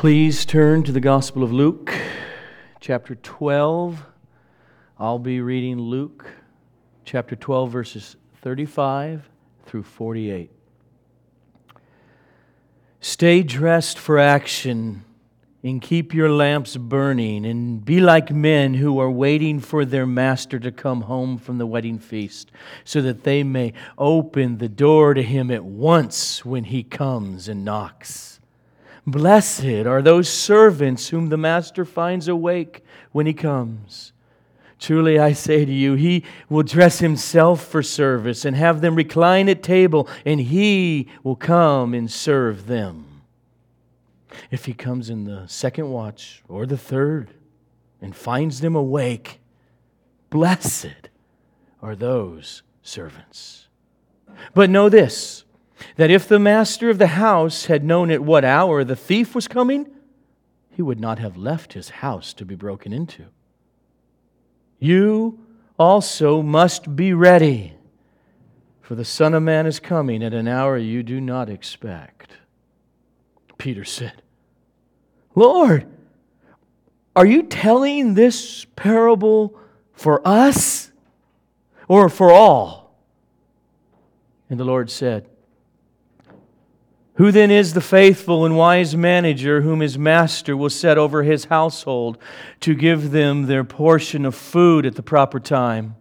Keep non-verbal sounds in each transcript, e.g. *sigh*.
Please turn to the Gospel of Luke, chapter 12. I'll be reading Luke chapter 12, verses 35 through 48. Stay dressed for action and keep your lamps burning and be like men who are waiting for their master to come home from the wedding feast so that they may open the door to him at once when he comes and knocks. Blessed are those servants whom the master finds awake when he comes. Truly I say to you, he will dress himself for service and have them recline at table, and he will come and serve them. If he comes in the second watch or the third and finds them awake, blessed are those servants. But know this that if the master of the house had known at what hour the thief was coming, he would not have left his house to be broken into. You also must be ready, for the Son of Man is coming at an hour you do not expect. Peter said, Lord, are you telling this parable for us or for all? And the Lord said, Who then is the faithful and wise manager whom his master will set over his household to give them their portion of food at the proper time?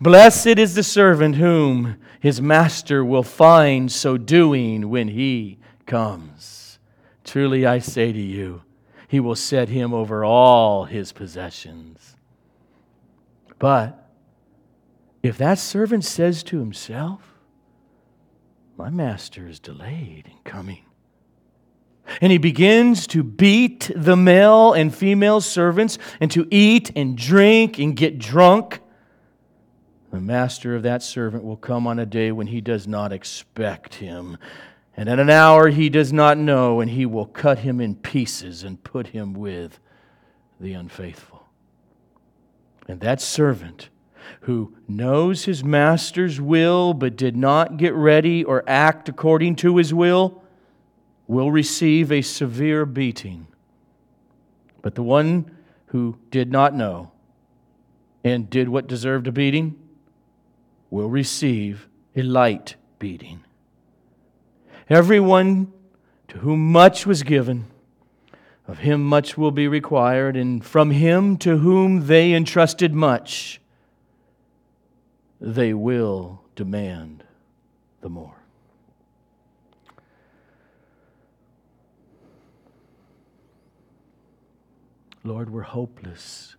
Blessed is the servant whom his master will find so doing when he comes. Truly I say to you, he will set him over all his possessions. But if that servant says to himself, My master is delayed in coming, and he begins to beat the male and female servants and to eat and drink and get drunk, the master of that servant will come on a day when he does not expect him. And at an hour he does not know, and he will cut him in pieces and put him with the unfaithful. And that servant who knows his master's will but did not get ready or act according to his will will receive a severe beating. But the one who did not know and did what deserved a beating will receive a light beating. Everyone to whom much was given, of him much will be required, and from him to whom they entrusted much, they will demand the more. Lord, we're hopeless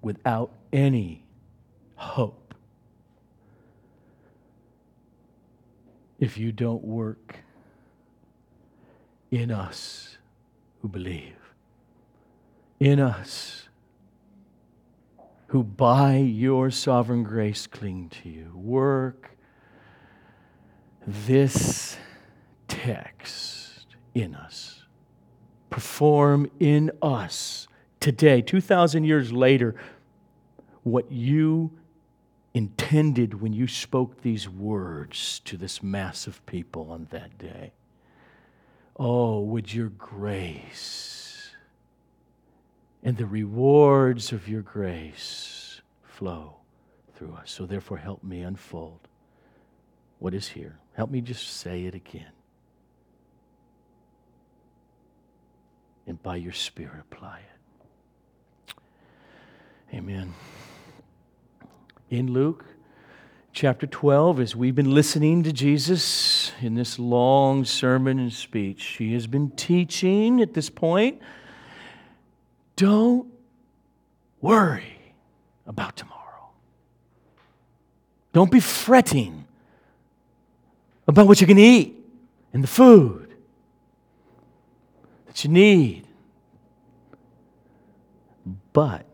without any hope. if you don't work in us who believe, in us who by your sovereign grace cling to you. Work this text in us. Perform in us today, 2,000 years later, what you intended when you spoke these words to this mass of people on that day. Oh, would your grace and the rewards of your grace flow through us. So, therefore, help me unfold what is here. Help me just say it again. And by your Spirit, apply it. Amen in Luke chapter 12, as we've been listening to Jesus in this long sermon and speech, he has been teaching at this point don't worry about tomorrow. Don't be fretting about what you're going to eat and the food that you need. But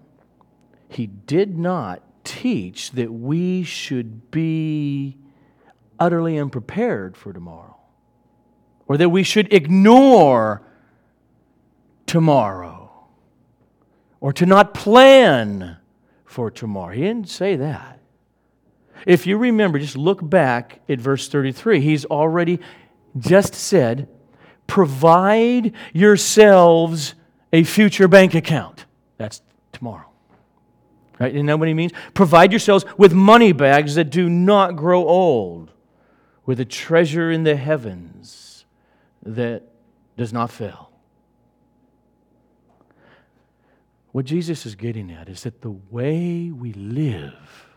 he did not teach that we should be utterly unprepared for tomorrow or that we should ignore tomorrow or to not plan for tomorrow. He didn't say that. If you remember, just look back at verse 33. He's already just said, provide yourselves a future bank account. That's tomorrow. Right? You know what he means? Provide yourselves with money bags that do not grow old, with a treasure in the heavens that does not fail. What Jesus is getting at is that the way we live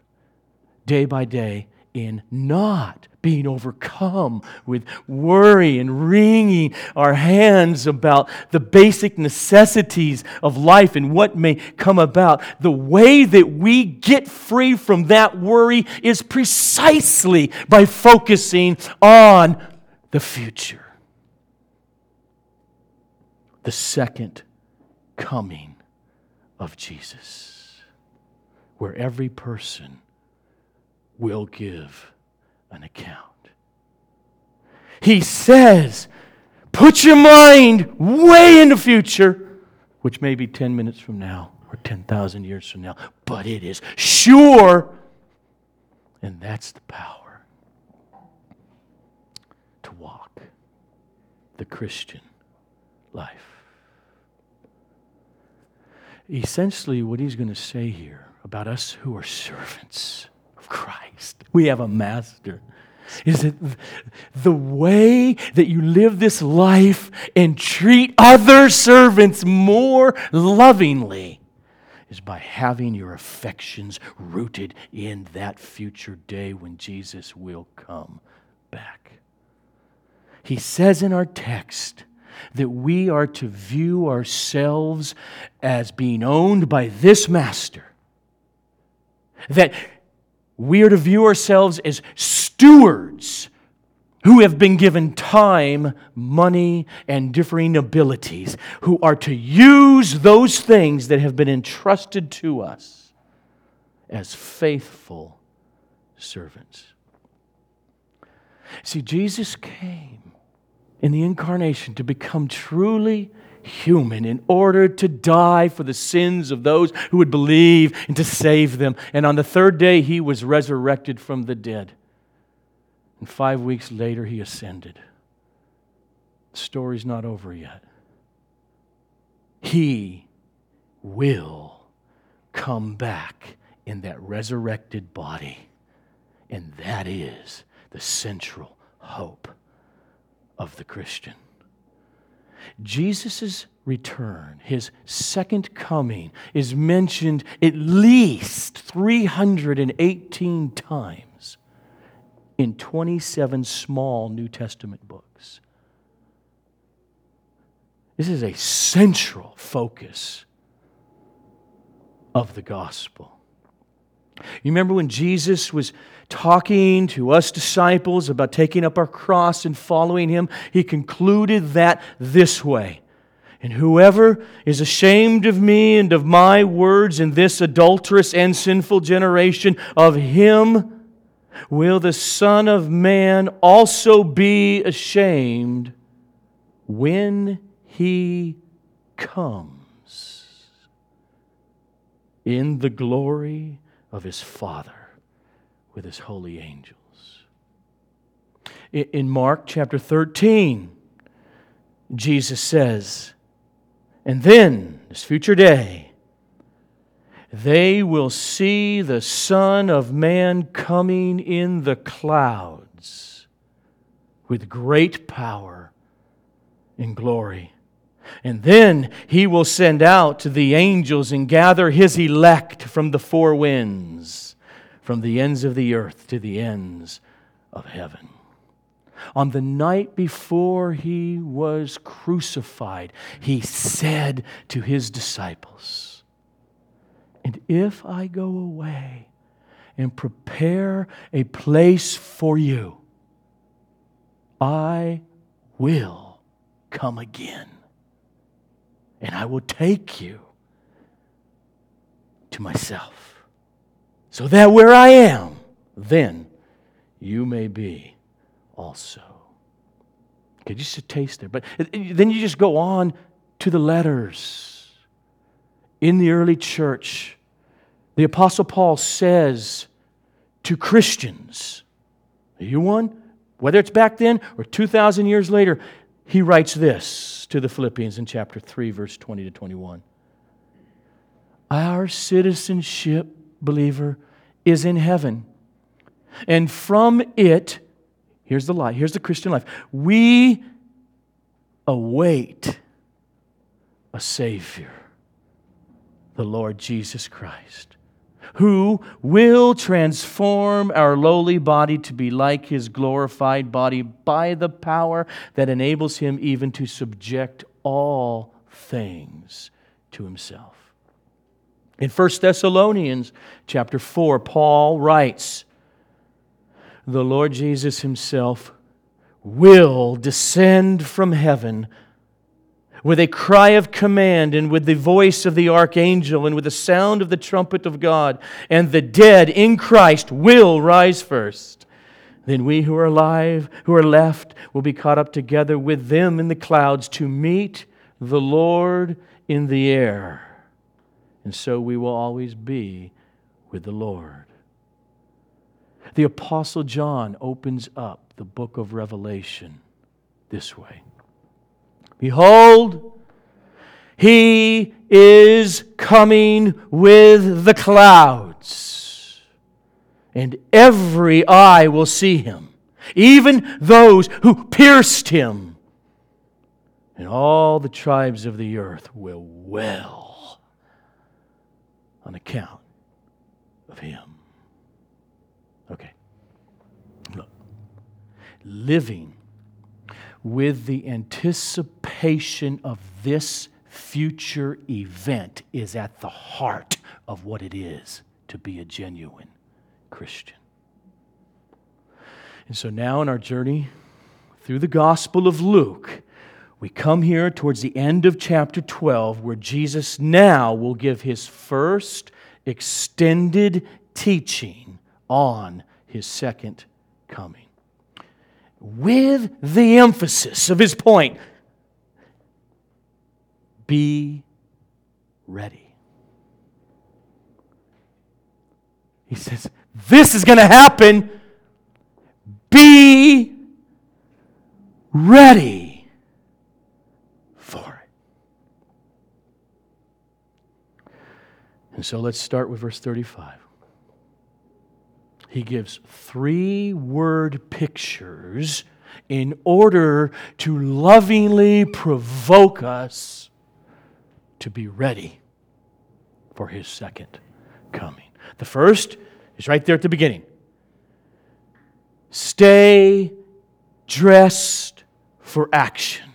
day by day in not being overcome with worry and wringing our hands about the basic necessities of life and what may come about. The way that we get free from that worry is precisely by focusing on the future. The second coming of Jesus, where every person will give an account. He says, put your mind way in the future, which may be 10 minutes from now or 10,000 years from now, but it is sure. And that's the power to walk the Christian life. Essentially, what he's going to say here about us who are servants of Christ. We have a master. Is that the way that you live this life and treat other servants more lovingly is by having your affections rooted in that future day when Jesus will come back. He says in our text, that we are to view ourselves as being owned by this master. That we are to view ourselves as stewards who have been given time, money, and differing abilities, who are to use those things that have been entrusted to us as faithful servants. See, Jesus came in the incarnation to become truly human in order to die for the sins of those who would believe and to save them. And on the third day, he was resurrected from the dead. And five weeks later, he ascended. The story's not over yet. He will come back in that resurrected body. And that is the central hope of the Christian. Jesus' return, his second coming, is mentioned at least 318 times in 27 small New Testament books. This is a central focus of the gospel. You remember when Jesus was talking to us disciples about taking up our cross and following him, he concluded that this way. And whoever is ashamed of me and of my words in this adulterous and sinful generation, of him will the Son of Man also be ashamed when he comes in the glory of his Father with his holy angels. In Mark chapter 13, Jesus says, And then, this future day, they will see the Son of Man coming in the clouds with great power and glory. And then he will send out the angels and gather his elect from the four winds from the ends of the earth to the ends of heaven. On the night before he was crucified, he said to his disciples, And if I go away and prepare a place for you, I will come again and I will take you to myself so that where I am, then you may be also. Okay, just a taste there. But uh, uh, then you just go on to the letters. In the early church, the Apostle Paul says to Christians, Are you one? Whether it's back then or 2,000 years later, he writes this to the Philippians in chapter 3, verse 20 to 21. Our citizenship, believer, is in heaven. And from it, here's the life, here's the Christian life. We await a Savior, the Lord Jesus Christ, who will transform our lowly body to be like his glorified body by the power that enables him even to subject all things to himself. In 1 Thessalonians chapter 4, Paul writes, The Lord Jesus himself will descend from heaven with a cry of command and with the voice of the archangel and with the sound of the trumpet of God, and the dead in Christ will rise first. Then we who are alive, who are left, will be caught up together with them in the clouds to meet the Lord in the air. And so we will always be with the Lord. The Apostle John opens up the book of Revelation this way Behold, he is coming with the clouds, and every eye will see him, even those who pierced him, and all the tribes of the earth will wail on account of him. Okay. Look. Living with the anticipation of this future event is at the heart of what it is to be a genuine Christian. And so now, in our journey through the Gospel of Luke, we come here towards the end of chapter 12, where Jesus now will give his first extended teaching on his second coming with the emphasis of his point be ready. He says, This is going to happen. Be ready for it. And so let's start with verse 35 he gives three word pictures in order to lovingly provoke us to be ready for his second coming. The first is right there at the beginning stay dressed for action.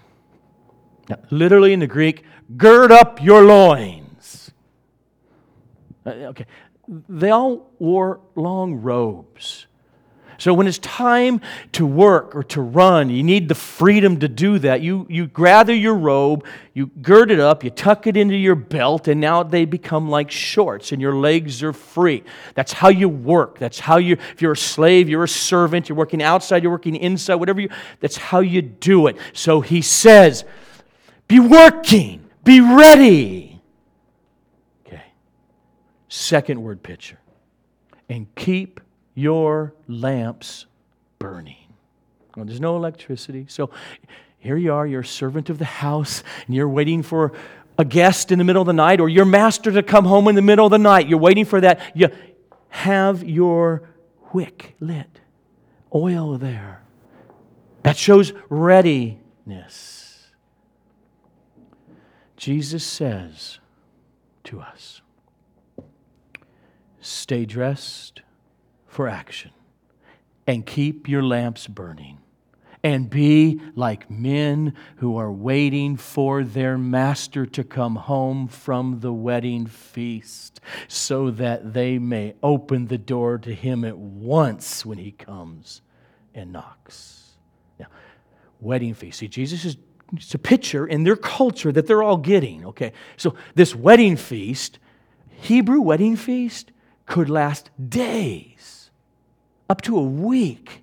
Now, literally in the Greek, gird up your loins. Uh, okay, they all wore long robes. So when it's time to work or to run, you need the freedom to do that. You, you gather your robe, you gird it up, you tuck it into your belt, and now they become like shorts and your legs are free. That's how you work. That's how you, if you're a slave, you're a servant, you're working outside, you're working inside, whatever you, that's how you do it. So he says, be working, be ready. Second word picture. And keep your lamps burning. Well, there's no electricity. So here you are, you're a servant of the house, and you're waiting for a guest in the middle of the night or your master to come home in the middle of the night. You're waiting for that. You have your wick lit, oil there. That shows readiness. Jesus says to us, Stay dressed for action and keep your lamps burning. And be like men who are waiting for their master to come home from the wedding feast, so that they may open the door to him at once when he comes and knocks. Now, wedding feast. See, Jesus is it's a picture in their culture that they're all getting. Okay, so this wedding feast, Hebrew wedding feast, could last days, up to a week.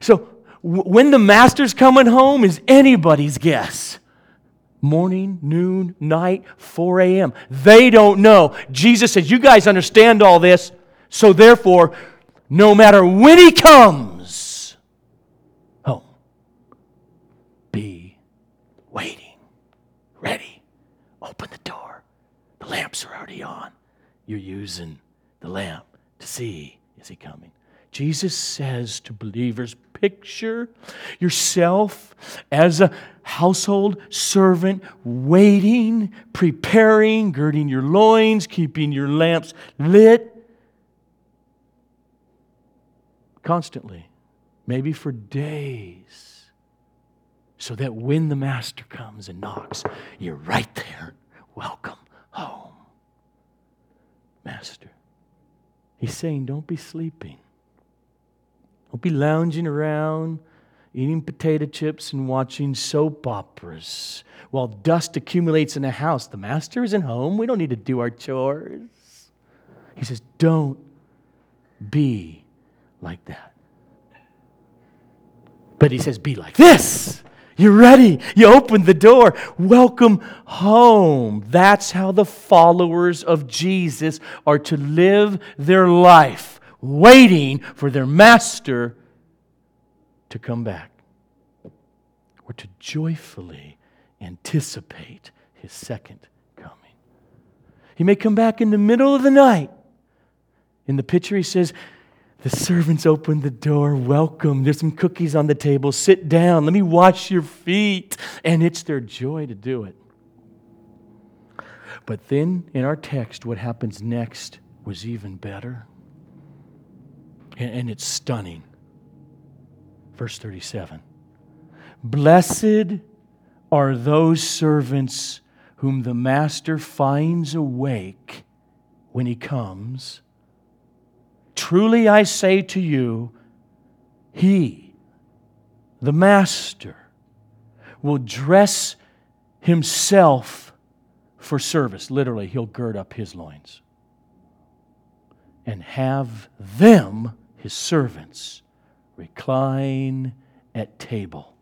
So, w- when the master's coming home is anybody's guess. Morning, noon, night, 4 a.m. They don't know. Jesus says, You guys understand all this, so therefore, no matter when he comes home, be waiting, ready. Open the door. The lamps are already on. You're using the lamp to see is he coming? Jesus says to believers, picture yourself as a household servant, waiting, preparing, girding your loins, keeping your lamps lit constantly, maybe for days, so that when the master comes and knocks, you're right there. Welcome home, master. He's saying, don't be sleeping. Don't be lounging around, eating potato chips and watching soap operas while dust accumulates in the house. The master isn't home. We don't need to do our chores. He says, Don't be like that. But he says, Be like this. You're ready. You open the door. Welcome home. That's how the followers of Jesus are to live their life waiting for their master to come back or to joyfully anticipate his second coming. He may come back in the middle of the night. In the picture, he says, The servants open the door. Welcome. There's some cookies on the table. Sit down. Let me wash your feet. And it's their joy to do it. But then in our text, what happens next was even better and it's stunning. Verse 37 Blessed are those servants whom the master finds awake when he comes. Truly I say to you, he, the master, will dress himself for service. Literally, he'll gird up his loins and have them his servants recline at table,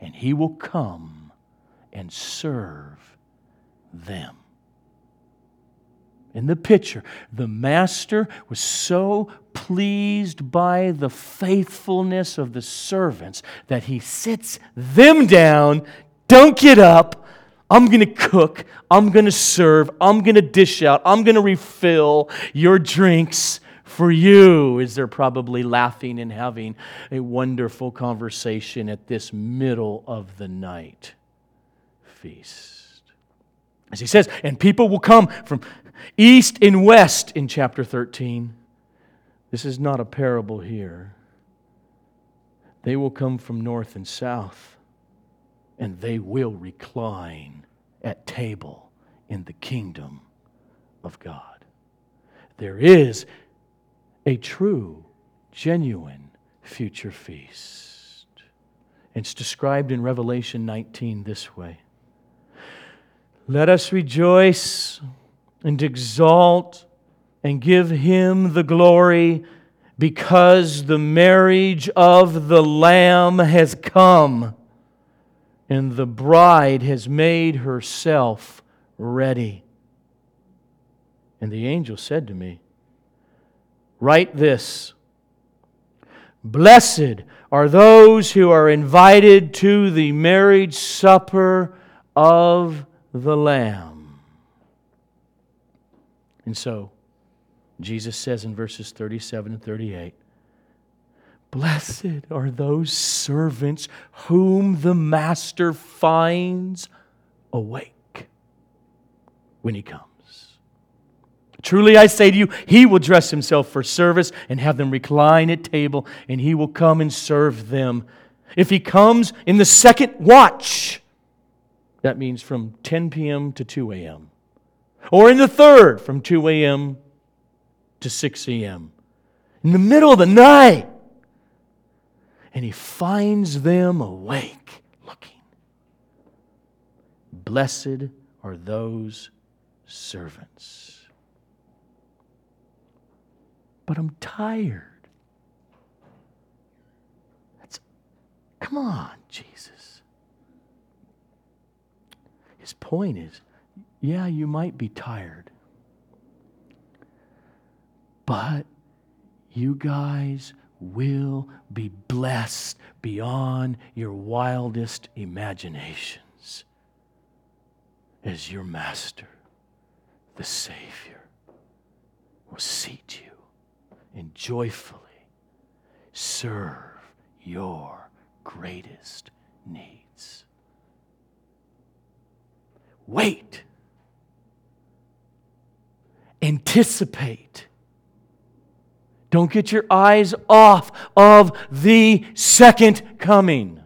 and he will come and serve them. In the picture, the master was so pleased by the faithfulness of the servants that he sits them down. Don't get up. I'm going to cook. I'm going to serve. I'm going to dish out. I'm going to refill your drinks for you as they're probably laughing and having a wonderful conversation at this middle of the night feast. As he says, and people will come from east and west in chapter 13. This is not a parable here. They will come from north and south, and they will recline at table in the kingdom of God. There is a true, genuine future feast. It's described in Revelation 19 this way Let us rejoice and exalt and give him the glory because the marriage of the Lamb has come and the bride has made herself ready. And the angel said to me, Write this Blessed are those who are invited to the marriage supper of the Lamb. And so, Jesus says in verses 37 and 38 Blessed are those servants whom the master finds awake when he comes. Truly I say to you, he will dress himself for service and have them recline at table, and he will come and serve them. If he comes in the second watch, that means from 10 p.m. to 2 a.m., or in the third, from 2 a.m. to 6 a.m., in the middle of the night, and he finds them awake, looking. Blessed are those servants but I'm tired. That's, come on, Jesus. His point is yeah, you might be tired, but you guys will be blessed beyond your wildest imaginations. as your master, the Savior, will seat you and joyfully serve your greatest needs. Wait. Anticipate. Don't get your eyes off of the second coming.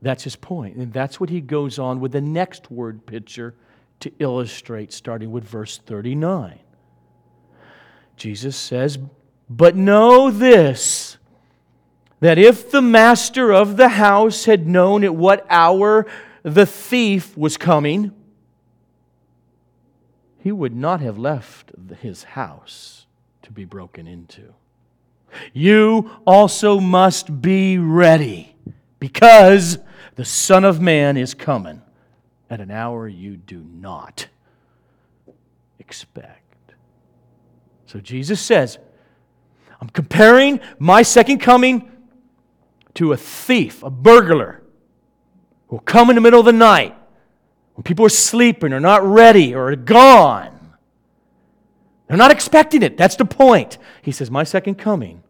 That's his point. And that's what he goes on with the next word picture to illustrate, starting with verse 39. Jesus says, But know this, that if the master of the house had known at what hour the thief was coming, he would not have left his house to be broken into. You also must be ready because the Son of Man is coming at an hour you do not expect. So Jesus says, I'm comparing my second coming to a thief, a burglar, who will come in the middle of the night when people are sleeping or not ready or gone they're not expecting it. That's the point. He says, My second coming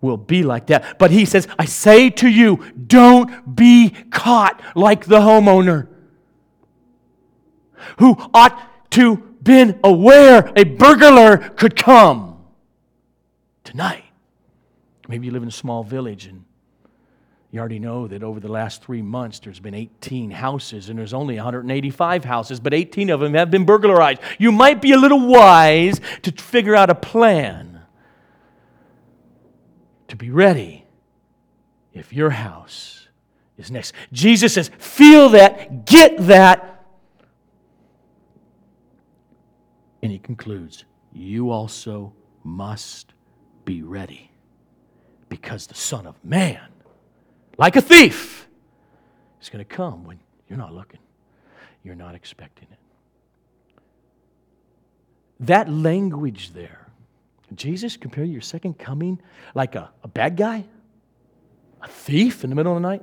will be like that. But he says, I say to you, don't be caught like the homeowner who ought to been aware a burglar could come tonight. Maybe you live in a small village and you already know that over the last three months, there's been 18 houses, and there's only 185 houses, but 18 of them have been burglarized. You might be a little wise to figure out a plan to be ready if your house is next. Jesus says, Feel that, get that. And he concludes, You also must be ready because the Son of Man like a thief. It's going to come when you're not looking, you're not expecting it. That language there, Jesus compared your second coming like a, a bad guy, a thief in the middle of the night,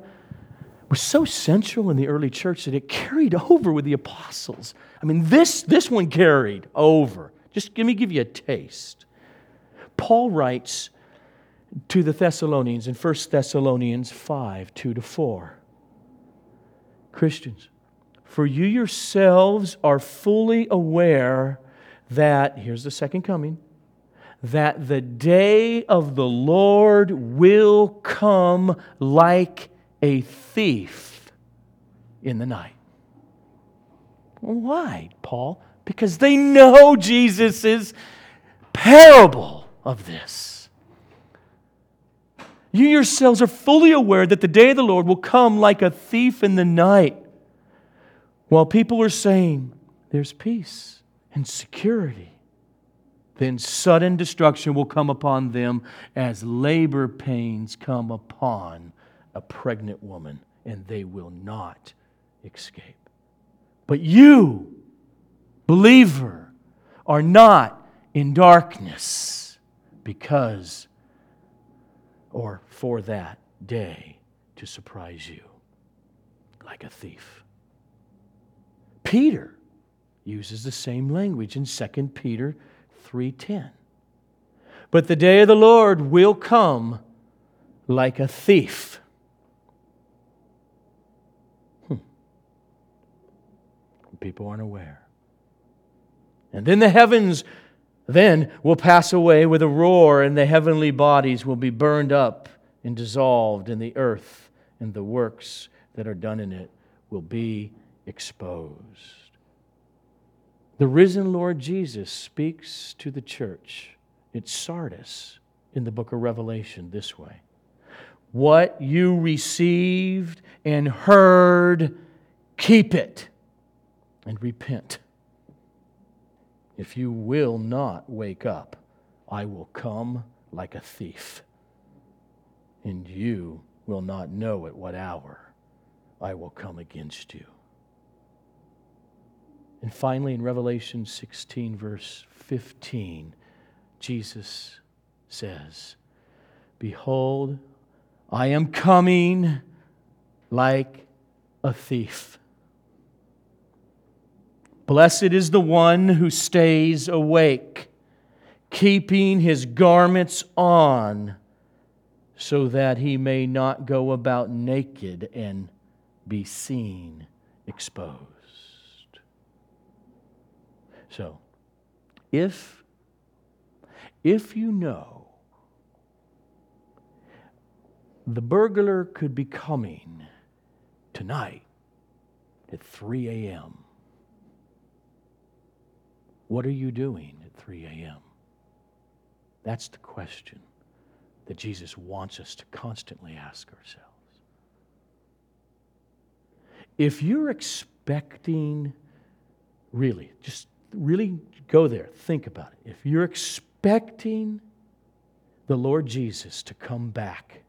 was so central in the early church that it carried *laughs* over with the apostles. I mean, this, this one carried over. Just let me give you a taste. Paul writes to the Thessalonians in 1 Thessalonians 5 2 to 4. Christians, for you yourselves are fully aware that, here's the second coming, that the day of the Lord will come like a thief in the night. Why, Paul? Because they know Jesus' parable of this. You yourselves are fully aware that the day of the Lord will come like a thief in the night. While people are saying there's peace and security, then sudden destruction will come upon them as labor pains come upon a pregnant woman, and they will not escape. But you, believer, are not in darkness because or for that day to surprise you like a thief. Peter uses the same language in 2 Peter 3:10. But the day of the Lord will come like a thief. Hmm. People aren't aware. And then the heavens then will pass away with a roar, and the heavenly bodies will be burned up and dissolved, and the earth and the works that are done in it will be exposed. The risen Lord Jesus speaks to the church at Sardis in the book of Revelation this way What you received and heard, keep it and repent. If you will not wake up, I will come like a thief, and you will not know at what hour I will come against you. And finally, in Revelation 16, verse 15, Jesus says, Behold, I am coming like a thief. Blessed is the one who stays awake, keeping his garments on, so that he may not go about naked and be seen exposed. So, if, if you know the burglar could be coming tonight at 3 a.m., what are you doing at 3 a.m.? That's the question that Jesus wants us to constantly ask ourselves. If you're expecting, really, just really go there, think about it. If you're expecting the Lord Jesus to come back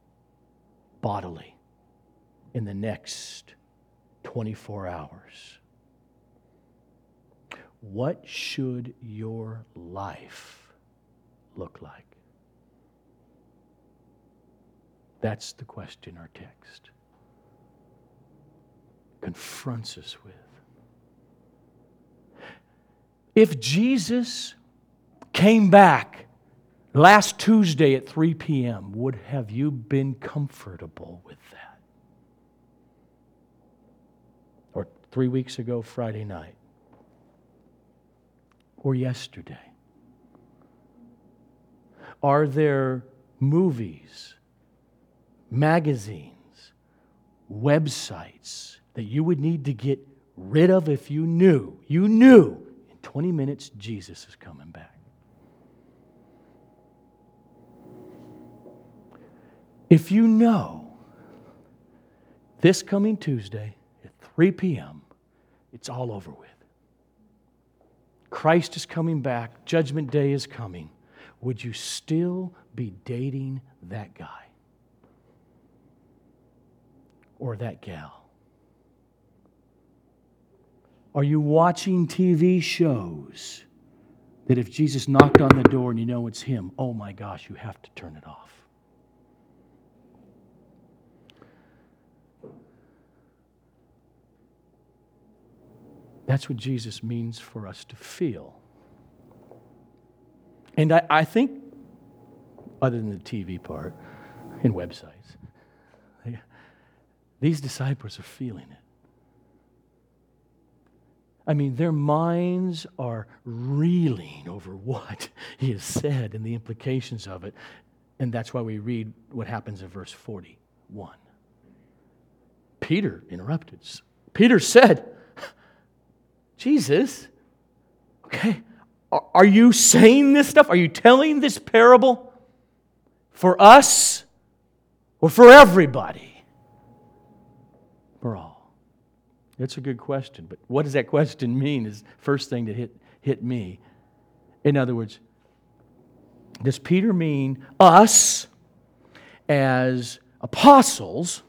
bodily in the next 24 hours, what should your life look like? That's the question our text confronts us with. If Jesus came back last Tuesday at 3 p.m., would have you been comfortable with that? Or three weeks ago, Friday night? Or yesterday? Are there movies, magazines, websites that you would need to get rid of if you knew, you knew in 20 minutes, Jesus is coming back. If you know this coming Tuesday at 3 p.m., it's all over with. Christ is coming back, Judgment Day is coming. Would you still be dating that guy or that gal? Are you watching TV shows that if Jesus knocked on the door and you know it's Him, oh my gosh, you have to turn it off? That's what Jesus means for us to feel. And I, I think, other than the TV part and websites, *laughs* these disciples are feeling it. I mean, their minds are reeling over *laughs* what he has said and the implications of it. And that's why we read what happens in verse 41. Peter interrupted. Peter said, Jesus, okay, are you saying this stuff? Are you telling this parable for us or for everybody? For all. It's a good question, but what does that question mean is first thing that hit, hit me. In other words, does Peter mean us as apostles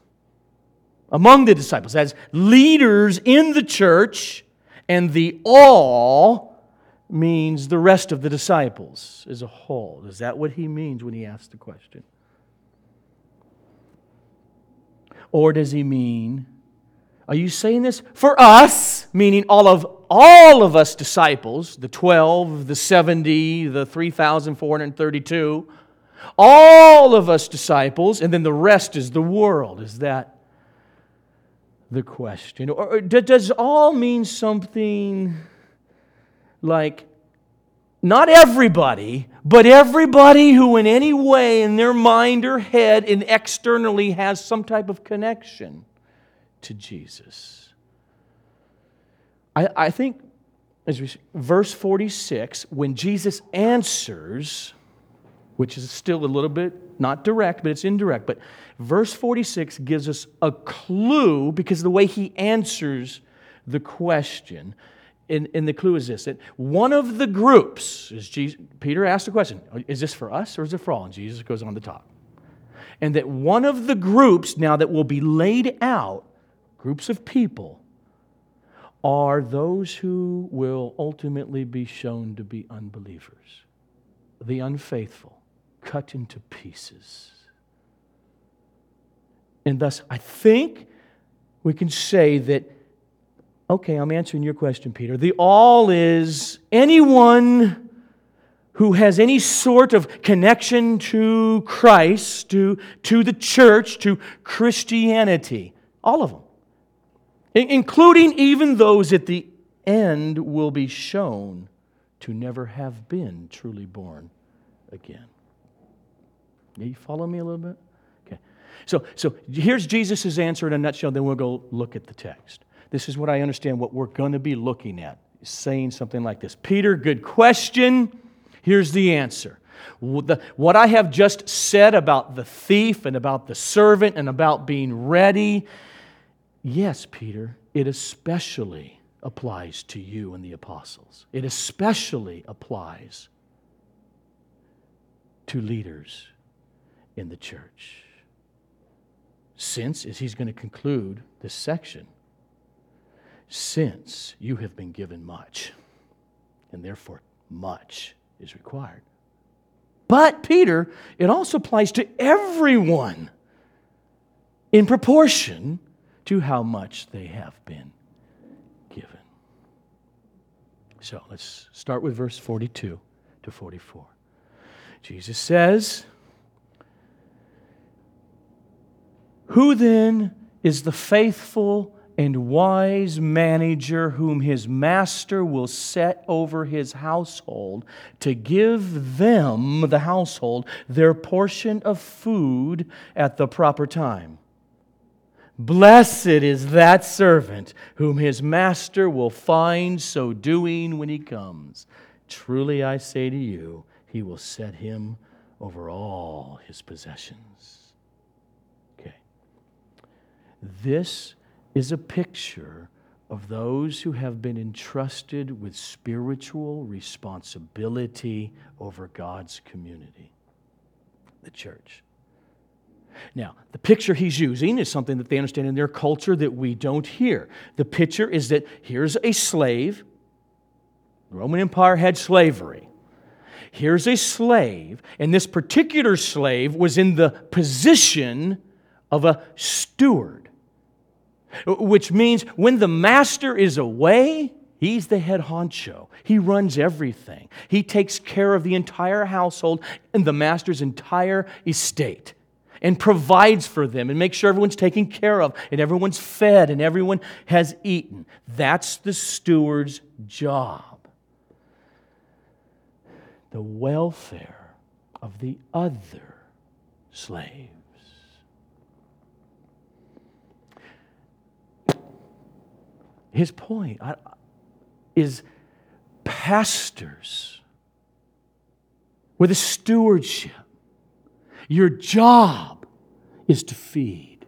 among the disciples, as leaders in the church, and the all means the rest of the disciples as a whole? Is that what he means when he asks the question? Or does he mean are you saying this for us, meaning all of all of us disciples, the 12, the 70, the 3,432, all of us disciples, and then the rest is the world? Is that the question? Or does all mean something like not everybody, but everybody who, in any way, in their mind or head and externally, has some type of connection? to Jesus. I, I think, as we verse 46, when Jesus answers, which is still a little bit not direct, but it's indirect, but verse 46 gives us a clue because the way he answers the question. And, and, the clue is this that one of the groups, is Jesus, Peter asked the question, is this for us or is it for all? And Jesus goes on the top. And that one of the groups now that will be laid out groups of people, are those who will ultimately be shown to be unbelievers, the unfaithful, cut into pieces. And thus, I think we can say that, okay, I'm answering your question, Peter. The all is anyone who has any sort of connection to Christ, to, to the church, to Christianity. All of them. Including even those at the end will be shown to never have been truly born again. May you follow me a little bit? So, so here's Jesus' answer in a nutshell, then we'll go look at the text. This is what I understand what we're going to be looking at, saying something like this Peter, good question. Here's the answer. What I have just said about the thief and about the servant and about being ready, yes, Peter, it especially applies to you and the apostles. It especially applies to leaders in the church. Since, is he's going to conclude this section, since you have been given much, and therefore much is required. But, Peter, it also applies to everyone in proportion to how much they have been given. So let's start with verse 42 to 44. Jesus says, Who then is the faithful and wise manager whom his master will set over his household to give them, the household, their portion of food at the proper time? Blessed is that servant whom his master will find so doing when he comes. Truly I say to you, he will set him over all his possessions. This is a picture of those who have been entrusted with spiritual responsibility over God's community, the church. Now, the picture he's using is something that they understand in their culture that we don't hear. The picture is that here's a slave. The Roman Empire had slavery. Here's a slave, and this particular slave was in the position of a steward which means when the master is away, he's the head honcho. He runs everything. He takes care of the entire household and the master's entire estate and provides for them and makes sure everyone's taken care of and everyone's fed and everyone has eaten. That's the steward's job. The welfare of the other slave his point is pastors with a stewardship. Your job is to feed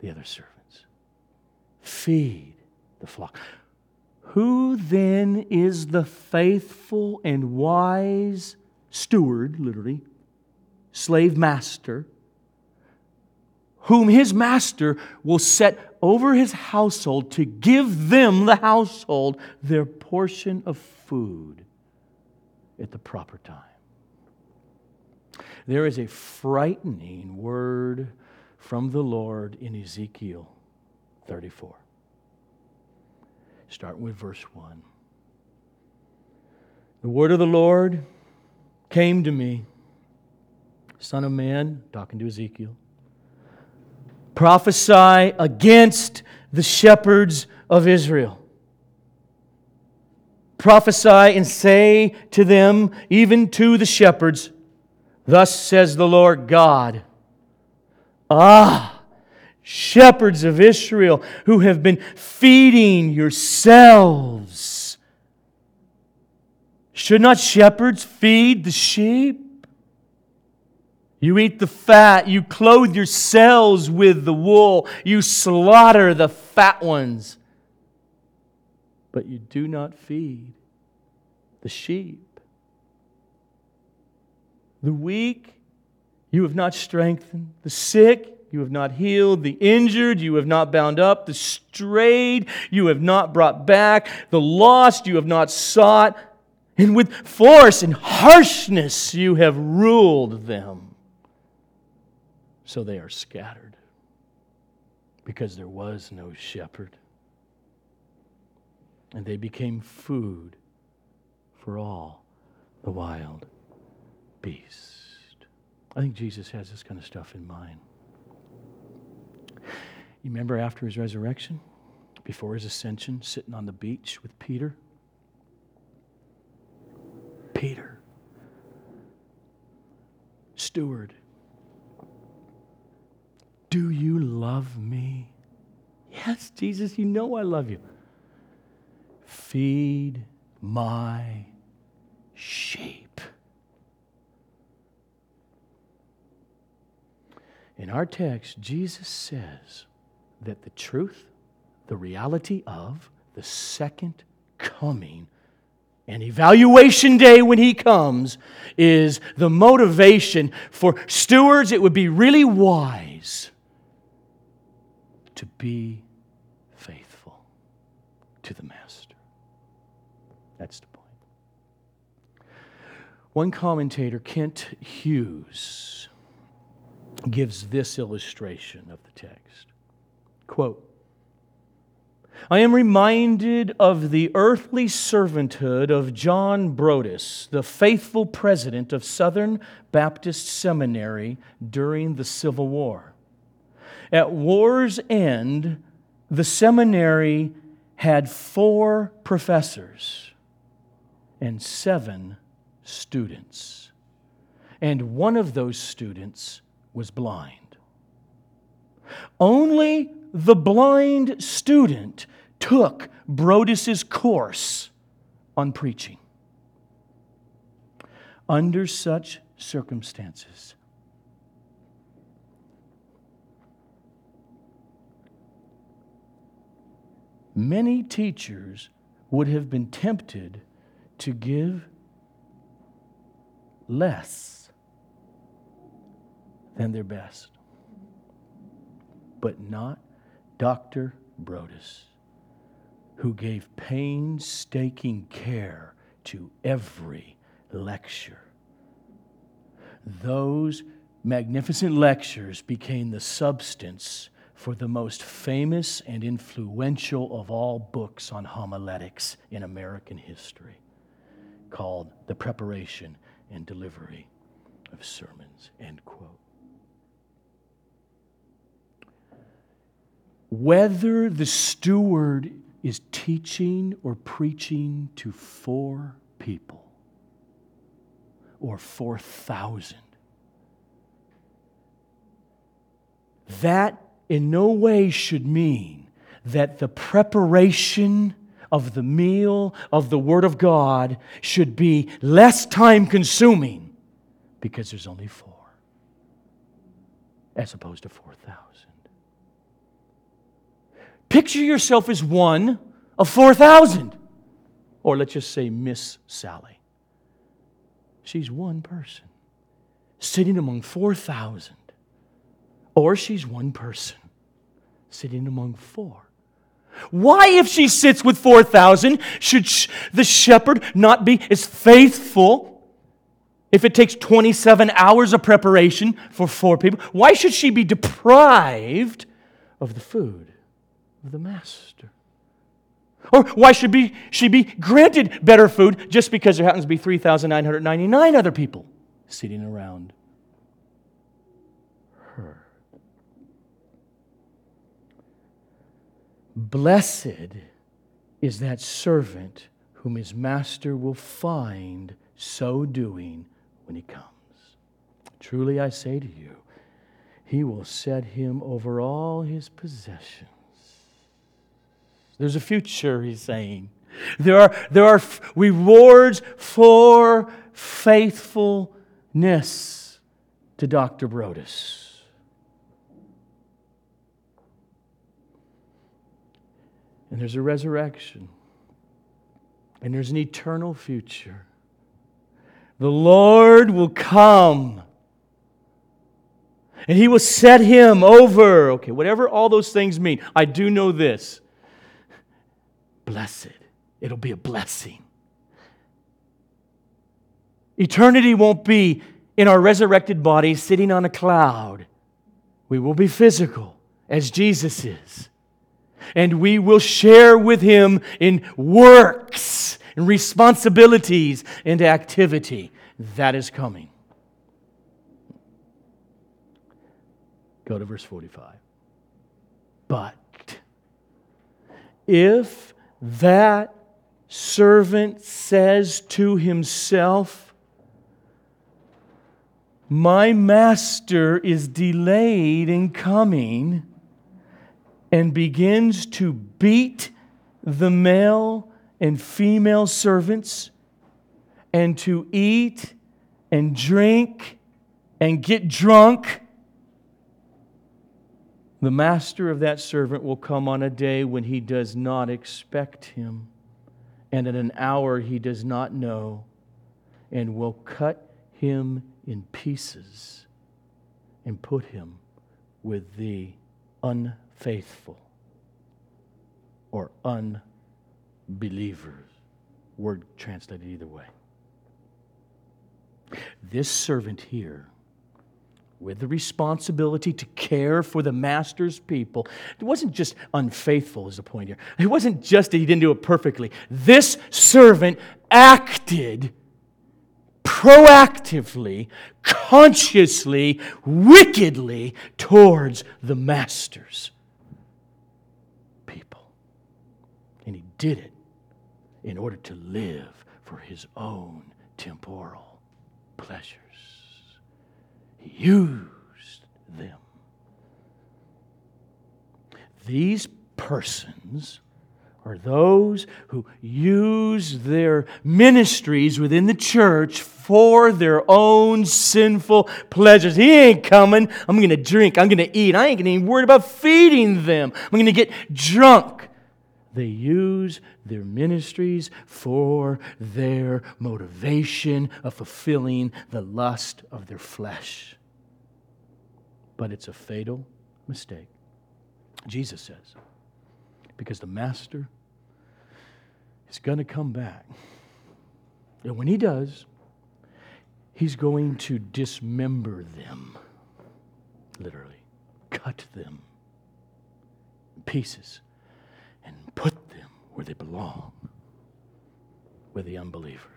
the other servants, feed the flock. Who then is the faithful and wise steward, literally, slave master, whom his master will set over his household to give them, the household, their portion of food at the proper time. There is a frightening word from the Lord in Ezekiel 34. Start with verse 1. The word of the Lord came to me, Son of man, talking to Ezekiel prophesy against the shepherds of Israel. Prophesy and say to them, even to the shepherds, Thus says the Lord God. Ah, shepherds of Israel who have been feeding yourselves. Should not shepherds feed the sheep? You eat the fat, you clothe yourselves with the wool, you slaughter the fat ones, but you do not feed the sheep. The weak you have not strengthened, the sick you have not healed, the injured you have not bound up, the strayed you have not brought back, the lost you have not sought, and with force and harshness you have ruled them so they are scattered. because there was no shepherd. And they became food for all the wild beasts. I think Jesus has this kind of stuff in mind. You remember after his resurrection, before his ascension, sitting on the beach with Peter? Peter, steward, do you love me? Yes, Jesus, you know I love you. Feed my sheep. In our text, Jesus says that the truth, the reality of the second coming and evaluation day when he comes is the motivation for stewards. It would be really wise to be faithful to the master. That's the point. One commentator, Kent Hughes, gives this illustration of the text. Quote, I am reminded of the earthly servanthood of John Broadus, the faithful president of Southern Baptist Seminary during the Civil War. At war's end, the seminary had four professors and seven students. And one of those students was blind. Only the blind student took Broadus's course on preaching. Under such circumstances, many teachers would have been tempted to give less than their best. But not Dr. Broadus, who gave painstaking care to every lecture. Those magnificent lectures became the substance for the most famous and influential of all books on homiletics in American history, called The Preparation and Delivery of Sermons. End quote. Whether the steward is teaching or preaching to four people or 4,000, that in no way should mean that the preparation of the meal of the Word of God should be less time consuming because there's only four as opposed to 4,000. Picture yourself as one of 4,000. Or let's just say Miss Sally. She's one person sitting among 4,000 or she's one person sitting among four. Why, if she sits with 4,000, should the shepherd not be as faithful if it takes 27 hours of preparation for four people? Why should she be deprived of the food of the master? Or why should be, she be granted better food just because there happens to be 3,999 other people sitting around Blessed is that servant whom his master will find so doing when he comes. Truly I say to you, he will set him over all his possessions. There's a future, he's saying. There are, there are rewards for faithfulness to Dr. Broadus. And there's a resurrection. And there's an eternal future. The Lord will come. And he will set him over. Okay, whatever all those things mean, I do know this. Blessed. It'll be a blessing. Eternity won't be in our resurrected bodies sitting on a cloud. We will be physical. as Jesus is. And we will share with him in works and responsibilities and activity. That is coming. Go to verse 45. But if that servant says to himself, My master is delayed in coming, and begins to beat the male and female servants, and to eat and drink and get drunk the master of that servant will come on a day when he does not expect him, and at an hour he does not know, and will cut him in pieces and put him with the unfaithful or unbelievers. Word translated either way. This servant here with the responsibility to care for the master's people. It wasn't just unfaithful, is the point here. It wasn't just that he didn't do it perfectly. This servant acted proactively, consciously, wickedly towards the master's people. And he did it in order to live for his own temporal pleasures. He used them. These persons are those who use their ministries within the church for their own sinful pleasures. He ain't coming. I'm going to drink. I'm going to eat. I ain't going to even worry about feeding them. I'm going to get drunk. They use their ministries for their motivation of fulfilling the lust of their flesh. But it's a fatal mistake. Jesus says, because the master is going to come back. And when he does, he's going to dismember them, literally, cut them in pieces put them where they belong with the unbelievers.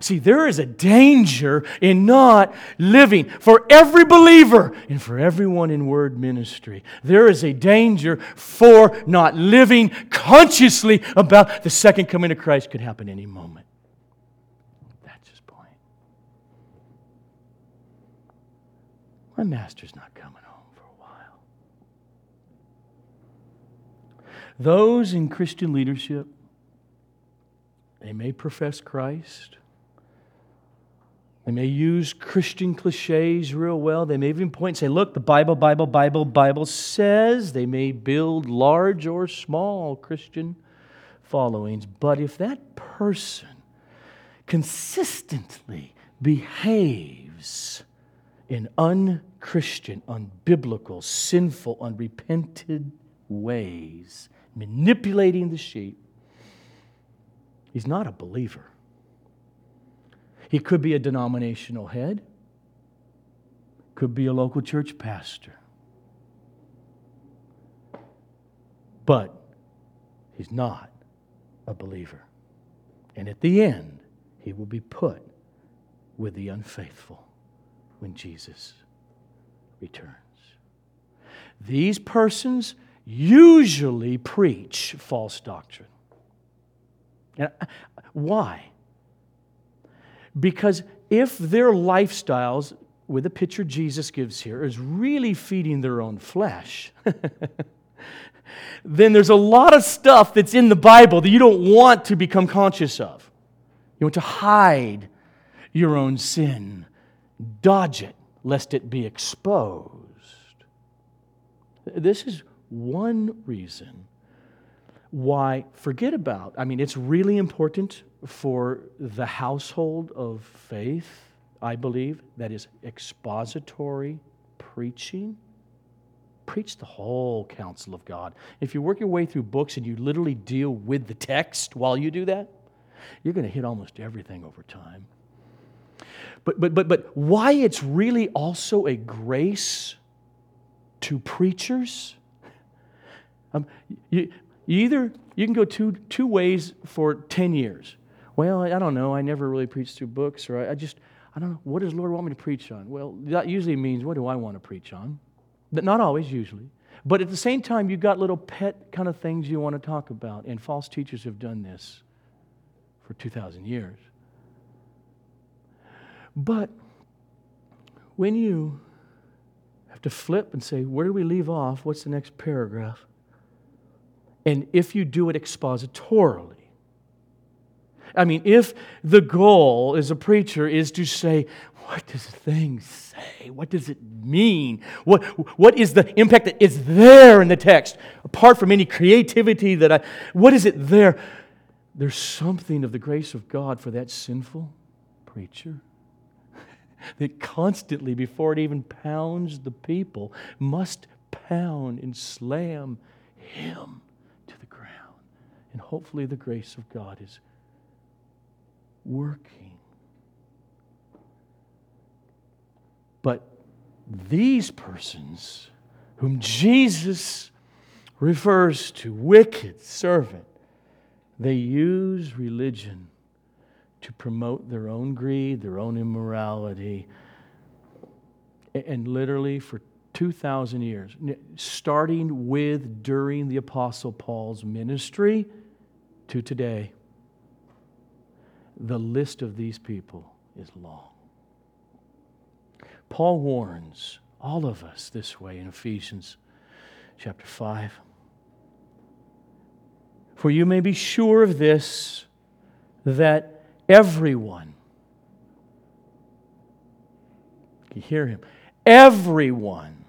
See, there is a danger in not living for every believer and for everyone in word ministry. There is a danger for not living consciously about the second coming of Christ could happen any moment. That's his point. My master's not coming home for a while. Those in Christian leadership, they may profess Christ they may use Christian cliches real well. They may even point and say, look, the Bible, Bible, Bible, Bible says. They may build large or small Christian followings. But if that person consistently behaves in unchristian, unbiblical, sinful, unrepented ways, manipulating the sheep, he's not a believer. He could be a denominational head, could be a local church pastor. But he's not a believer. And at the end, he will be put with the unfaithful when Jesus returns. These persons usually preach false doctrine. And why? Because if their lifestyles, with the picture Jesus gives here, is really feeding their own flesh, *laughs* then there's a lot of stuff that's in the Bible that you don't want to become conscious of. You want to hide your own sin, dodge it, lest it be exposed. This is one reason why, forget about, I mean, it's really important for the household of faith, I believe, that is expository preaching. Preach the whole counsel of God. If you work your way through books and you literally deal with the text while you do that, you're going to hit almost everything over time. But, but, but, but why it's really also a grace to preachers. Um, you, you either you can go two, two ways for 10 years. Well, I don't know. I never really preached through books, or I, I just, I don't know. What does Lord want me to preach on? Well, that usually means what do I want to preach on? But not always, usually. But at the same time, you've got little pet kind of things you want to talk about, and false teachers have done this for 2,000 years. But when you have to flip and say, where do we leave off? What's the next paragraph? And if you do it expositorily, I mean, if the goal as a preacher is to say, what does the thing say? What does it mean? What, what is the impact that is there in the text? Apart from any creativity that I, what is it there? There's something of the grace of God for that sinful preacher *laughs* that constantly, before it even pounds the people, must pound and slam him. And hopefully, the grace of God is working. But these persons, whom Jesus refers to, wicked servant, they use religion to promote their own greed, their own immorality. And literally, for 2,000 years, starting with during the Apostle Paul's ministry to today, the list of these people is long. Paul warns all of us this way in Ephesians chapter 5. For you may be sure of this, that everyone, you hear him, everyone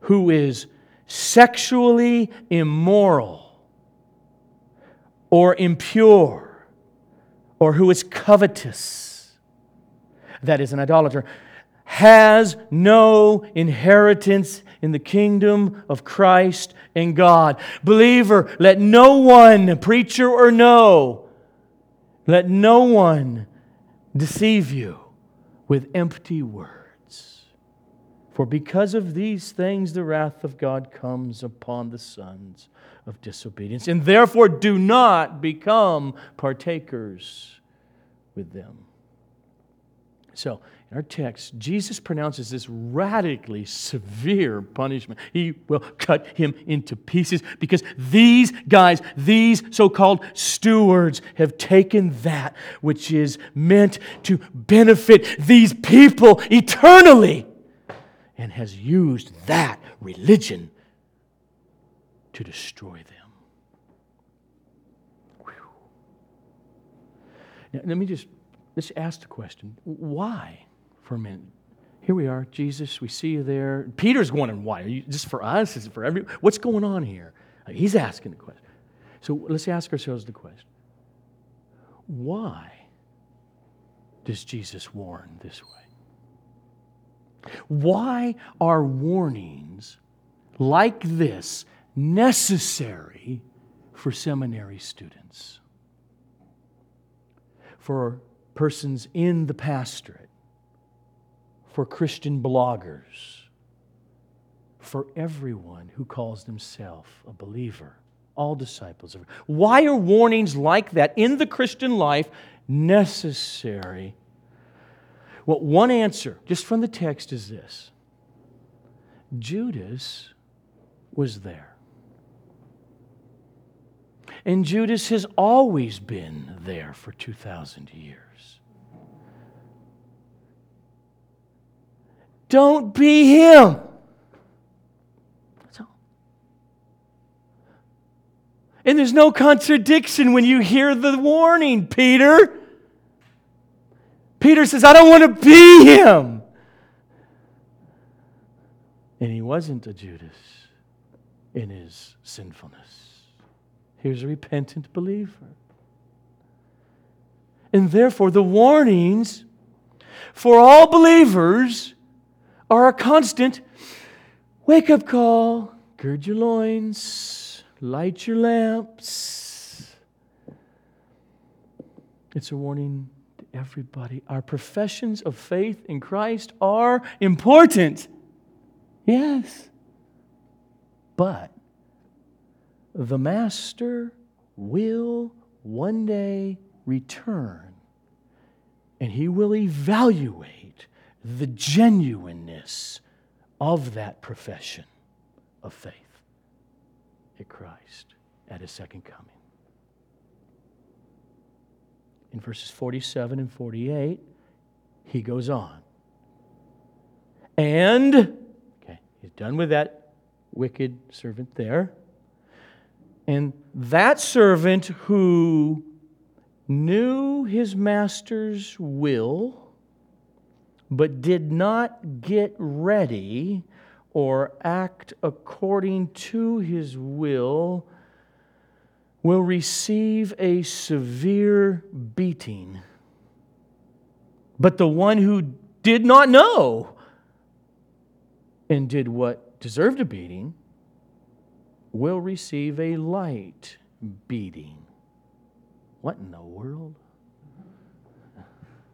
who is sexually immoral or impure or who is covetous, that is an idolater, has no inheritance in the kingdom of Christ and God. Believer, let no one, preacher or no, let no one deceive you with empty words. For because of these things, the wrath of God comes upon the sons of disobedience. And therefore, do not become partakers with them. So, in our text, Jesus pronounces this radically severe punishment. He will cut him into pieces because these guys, these so called stewards, have taken that which is meant to benefit these people eternally and has used that religion to destroy them. Whew. Now, let me just let's ask the question why for a minute? Here we are, Jesus, we see you there. Peter's wondering why. Are you just for us? Is it for everyone? What's going on here? He's asking the question. So let's ask ourselves the question why does Jesus warn this way? Why are warnings like this necessary for seminary students, for persons in the pastorate, for Christian bloggers, for everyone who calls themselves a believer, all disciples of. Why are warnings like that in the Christian life necessary? Well, one answer, just from the text, is this Judas was there. And Judas has always been there for 2,000 years. Don't be him. And there's no contradiction when you hear the warning, Peter. Peter says, I don't want to be him. And he wasn't a Judas in his sinfulness. Here's a repentant believer. And therefore, the warnings for all believers are a constant wake up call, gird your loins, light your lamps. It's a warning to everybody. Our professions of faith in Christ are important. Yes. But the master will one day return and he will evaluate the genuineness of that profession of faith in Christ at his second coming. In verses 47 and 48, he goes on. And, okay, he's done with that wicked servant there. And that servant who knew his master's will, but did not get ready or act according to his will, will receive a severe beating. But the one who did not know and did what deserved a beating will receive a light beating. What in the world?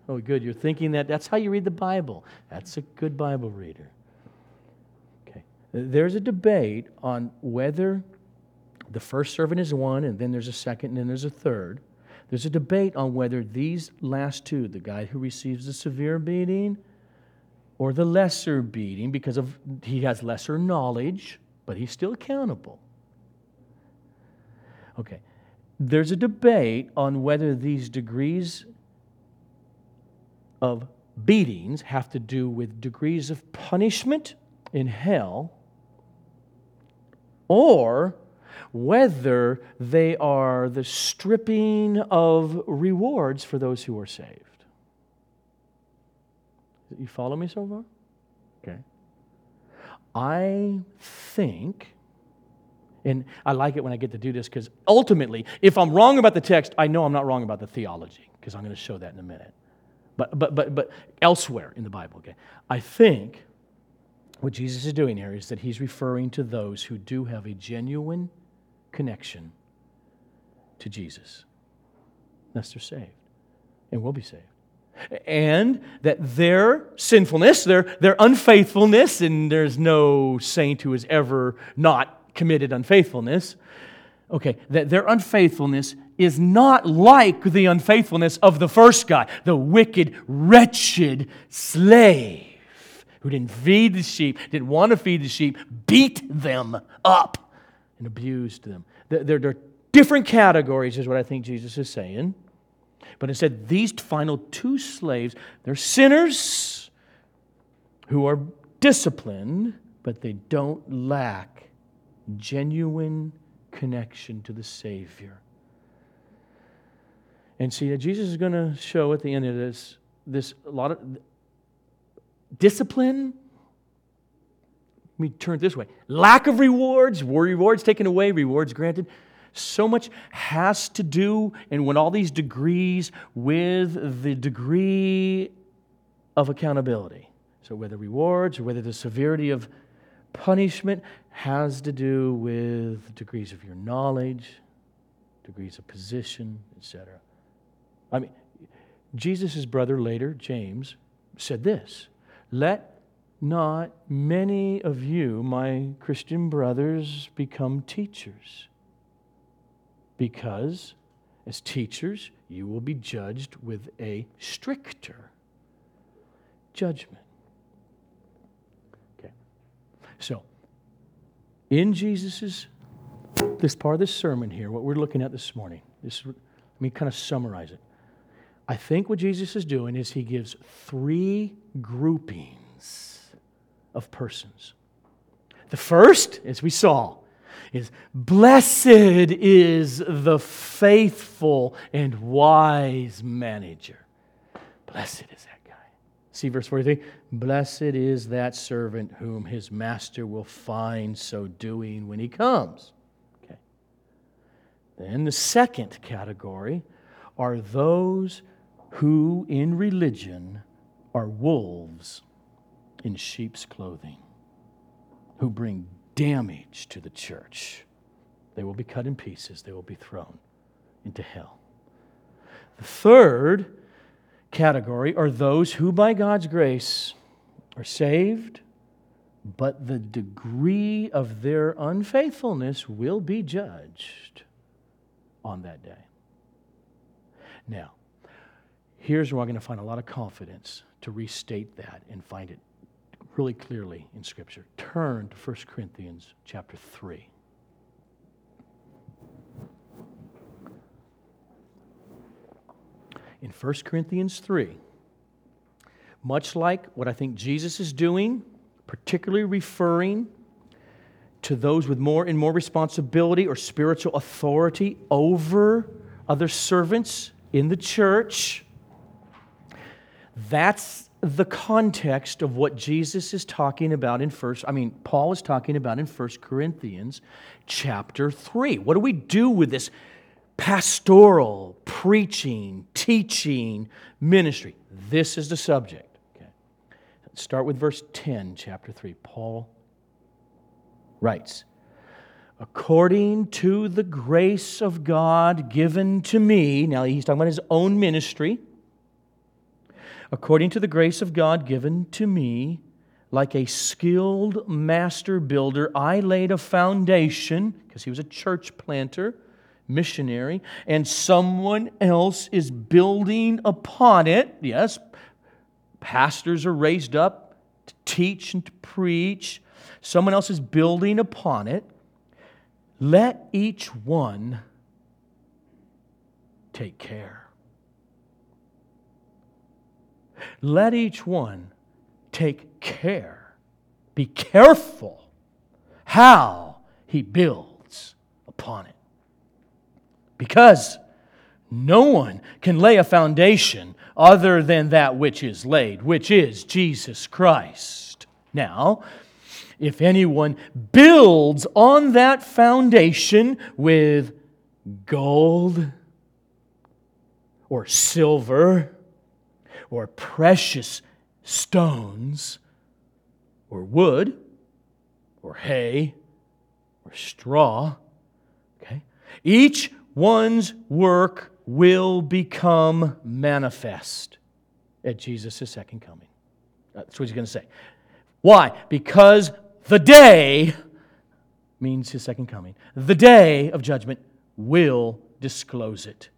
Oh, good. You're thinking that that's how you read the Bible. That's a good Bible reader. Okay. There's a debate on whether the first servant is one, and then there's a second, and then there's a third. There's a debate on whether these last two, the guy who receives the severe beating or the lesser beating, because of he has lesser knowledge, but he's still accountable. Okay. There's a debate on whether these degrees of beatings have to do with degrees of punishment in hell or whether they are the stripping of rewards for those who are saved. You follow me so far? Okay. I think, and I like it when I get to do this because ultimately, if I'm wrong about the text, I know I'm not wrong about the theology because I'm going to show that in a minute. But, but, but, but elsewhere in the Bible, okay? I think what Jesus is doing here is that he's referring to those who do have a genuine connection to Jesus. Thus, they're saved and will be saved. And that their sinfulness, their, their unfaithfulness, and there's no saint who has ever not committed unfaithfulness, okay, that their unfaithfulness is not like the unfaithfulness of the first guy, the wicked, wretched slave who didn't feed the sheep, didn't want to feed the sheep, beat them up and abused them. They're, they're different categories, is what I think Jesus is saying. But instead, these final two slaves, they're sinners who are disciplined, but they don't lack genuine connection to the Savior. And see, Jesus is going to show at the end of this, this a lot of discipline Let me turn it this way lack of rewards, rewards taken away, rewards granted. So much has to do, and when all these degrees, with the degree of accountability. So, whether rewards or whether the severity of punishment has to do with degrees of your knowledge, degrees of position, etc. I mean, Jesus' brother later, James, said this Let not many of you, my Christian brothers, become teachers. Because as teachers, you will be judged with a stricter judgment. Okay. So, in Jesus's this part of this sermon here, what we're looking at this morning, this, let me kind of summarize it. I think what Jesus is doing is he gives three groupings of persons. The first, as we saw, is Blessed is the faithful and wise manager. Blessed is that. See verse 43 Blessed is that servant whom his master will find so doing when he comes. Okay. Then the second category are those who in religion are wolves in sheep's clothing who bring damage to the church. They will be cut in pieces, they will be thrown into hell. The third category are those who, by God's grace, are saved, but the degree of their unfaithfulness will be judged on that day. Now, here's where we're going to find a lot of confidence to restate that and find it really clearly in Scripture. Turn to 1 Corinthians chapter 3. In 1 Corinthians 3, much like what I think Jesus is doing, particularly referring to those with more and more responsibility or spiritual authority over other servants in the church. That's the context of what Jesus is talking about in first I mean Paul is talking about in 1 Corinthians chapter 3. What do we do with this pastoral preaching, teaching ministry? This is the subject. Okay. Let's start with verse 10, chapter 3. Paul writes, according to the grace of God given to me. Now, he's talking about his own ministry. According to the grace of God given to me, like a skilled master builder, I laid a foundation, because he was a church planter, missionary, and someone else is building upon it. Yes, pastors are raised up to teach and to preach. Someone else is building upon it. Let each one take care. Let each one take care. Be careful how he builds upon it. Because no one can lay a foundation other than that which is laid, which is Jesus Christ. Now, if anyone builds on that foundation with gold or silver or precious stones or wood or hay or straw, okay, each one's work will become manifest at Jesus' second coming. That's what he's going to say. Why? Because the day means his second coming. The day of judgment will disclose it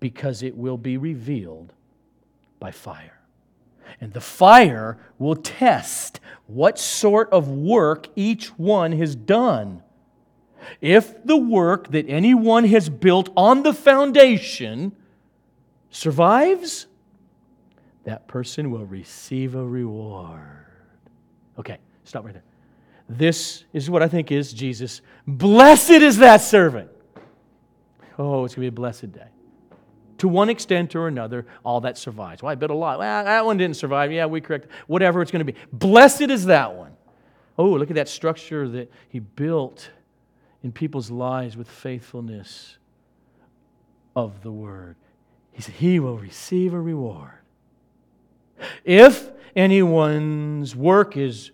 because it will be revealed by fire. And the fire will test what sort of work each one has done. If the work that anyone has built on the foundation survives, that person will receive a reward. Okay, Stop right there. This is what I think is Jesus. Blessed is that servant. Oh, it's going to be a blessed day. To one extent or another, all that survives. Well, I bet a lot. Well, that one didn't survive. Yeah, we correct. Whatever it's going to be. Blessed is that one. Oh, look at that structure that he built in people's lives with faithfulness of the word. He said, He will receive a reward. If anyone's work is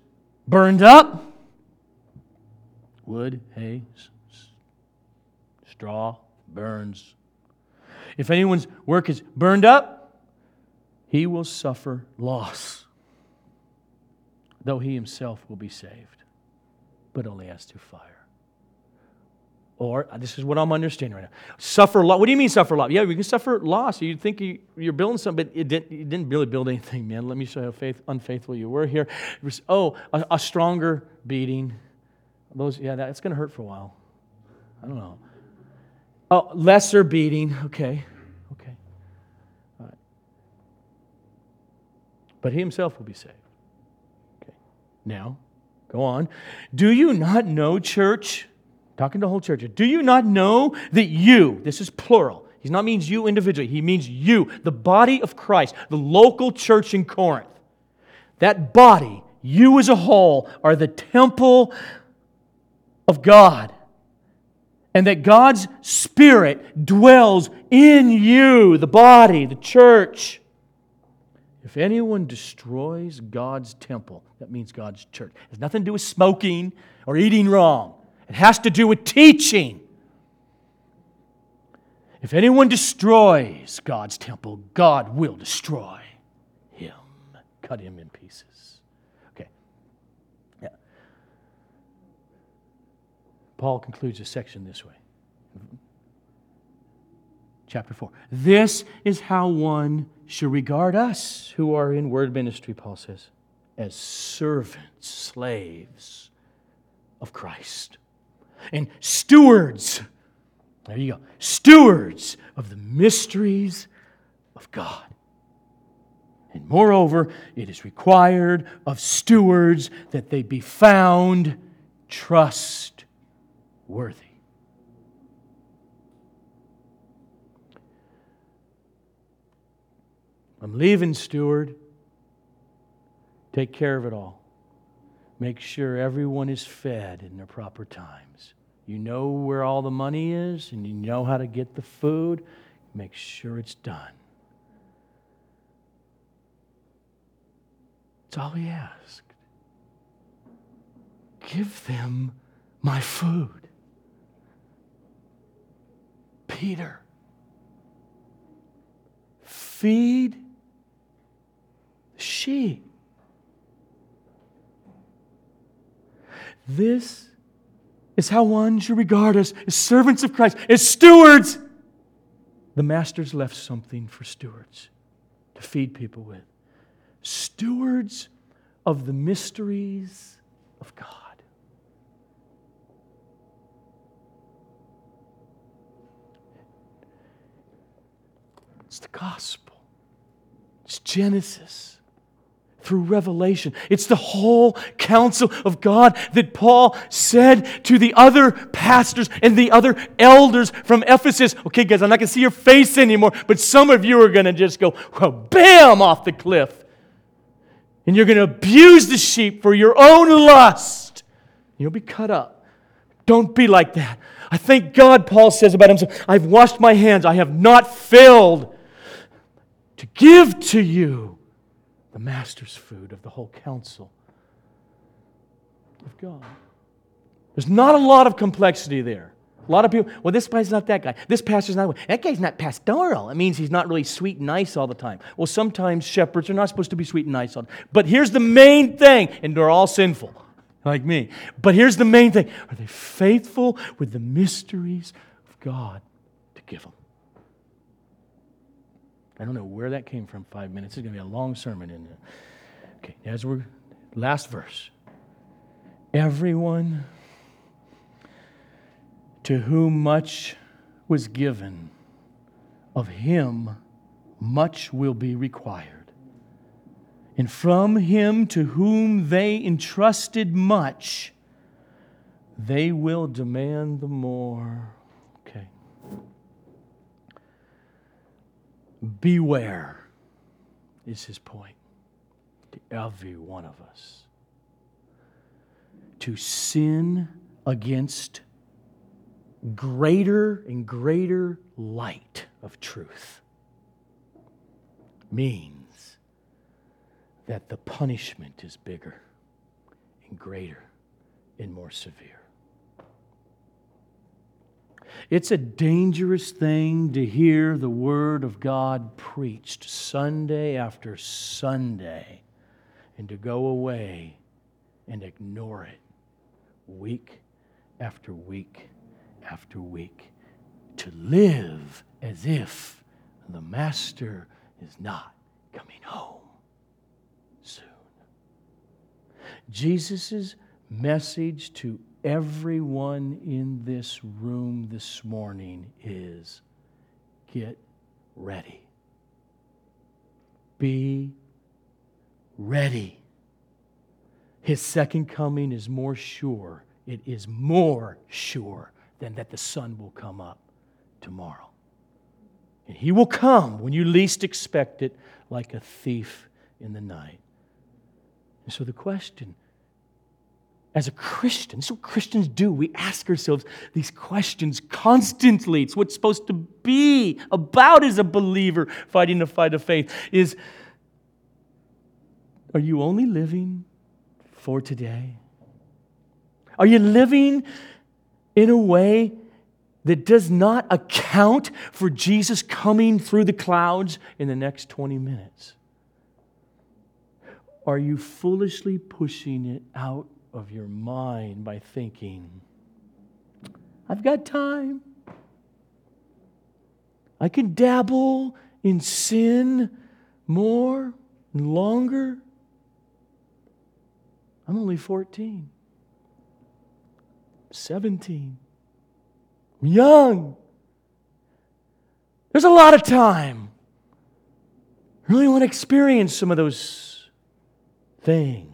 burned up wood, hay, straw, burns. If anyone's work is burned up, he will suffer loss, though he himself will be saved, but only as through fire. Or, uh, this is what I'm understanding right now. Suffer loss. What do you mean suffer loss? Yeah, we can suffer loss. You'd think you, are building something, but it didn't, you didn't really build anything, man. Let me show you how faith, unfaithful you were here. Oh, a, a, stronger beating. Those, yeah, that's going to hurt for a while. I don't know. Oh, lesser beating. Okay. Okay. All right. But he himself will be saved. Okay. Now, go on. Do you not know, church? Talking to whole church, do you not know that you, this is plural, he not means you individually, he means you, the body of Christ, the local church in Corinth, that body, you as a whole, are the temple of God. And that God's Spirit dwells in you, the body, the church. If anyone destroys God's temple, that means God's church. It has nothing to do with smoking or eating wrong. It has to do with teaching. If anyone destroys God's temple, God will destroy him, cut him in pieces. Okay. Yeah. Paul concludes this section this way. Chapter 4. This is how one should regard us who are in word ministry, Paul says, as servants, slaves of Christ and stewards. There you go. Stewards of the mysteries of God. And moreover, it is required of stewards that they be found trustworthy. I'm leaving, steward. Take care of it all. Make sure everyone is fed in their proper times. You know where all the money is and you know how to get the food. Make sure it's done. That's all he asked. Give them my food. Peter, feed sheep. This is how one should regard us as servants of Christ, as stewards. The master's left something for stewards to feed people with. Stewards of the mysteries of God. It's the gospel, it's Genesis through revelation. It's the whole counsel of God that Paul said to the other pastors and the other elders from Ephesus. Okay, guys, I'm not going to see your face anymore, but some of you are going to just go, well, bam, off the cliff. And you're going to abuse the sheep for your own lust. You'll be cut up. Don't be like that. I thank God, Paul says about himself, I've washed my hands. I have not failed to give to you the master's food of the whole counsel of God. There's not a lot of complexity there. A lot of people, well, this guy's not that guy. This pastor's not that guy. that guy's not pastoral. It means he's not really sweet and nice all the time. Well, sometimes shepherds are not supposed to be sweet and nice all the time. But here's the main thing, and they're all sinful, *laughs* like me. But here's the main thing are they faithful with the mysteries of God to give them? I don't know where that came from, five minutes. It's going to be a long sermon in there. Okay, as we're, last verse. Everyone to whom much was given, of him much will be required. And from him to whom they entrusted much, they will demand the more. Beware, is his point to every one of us. To sin against greater and greater light of truth means that the punishment is bigger and greater and more severe. It's a dangerous thing to hear the Word of God preached Sunday after Sunday and to go away and ignore it week after week after week. To live as if the Master is not coming home soon. Jesus' message to everyone in this room this morning is get ready. Be ready. His second coming is more sure. It is more sure than that the sun will come up tomorrow. And he will come when you least expect it, like a thief in the night. And so the question as a Christian, this is what Christians do. We ask ourselves these questions constantly. It's what's supposed to be about as a believer fighting the fight of faith is are you only living for today? Are you living in a way that does not account for Jesus coming through the clouds in the next 20 minutes? Are you foolishly pushing it out of your mind by thinking, I've got time. I can dabble in sin more and longer. I'm only 14, 17. I'm young. There's a lot of time. I really want to experience some of those things.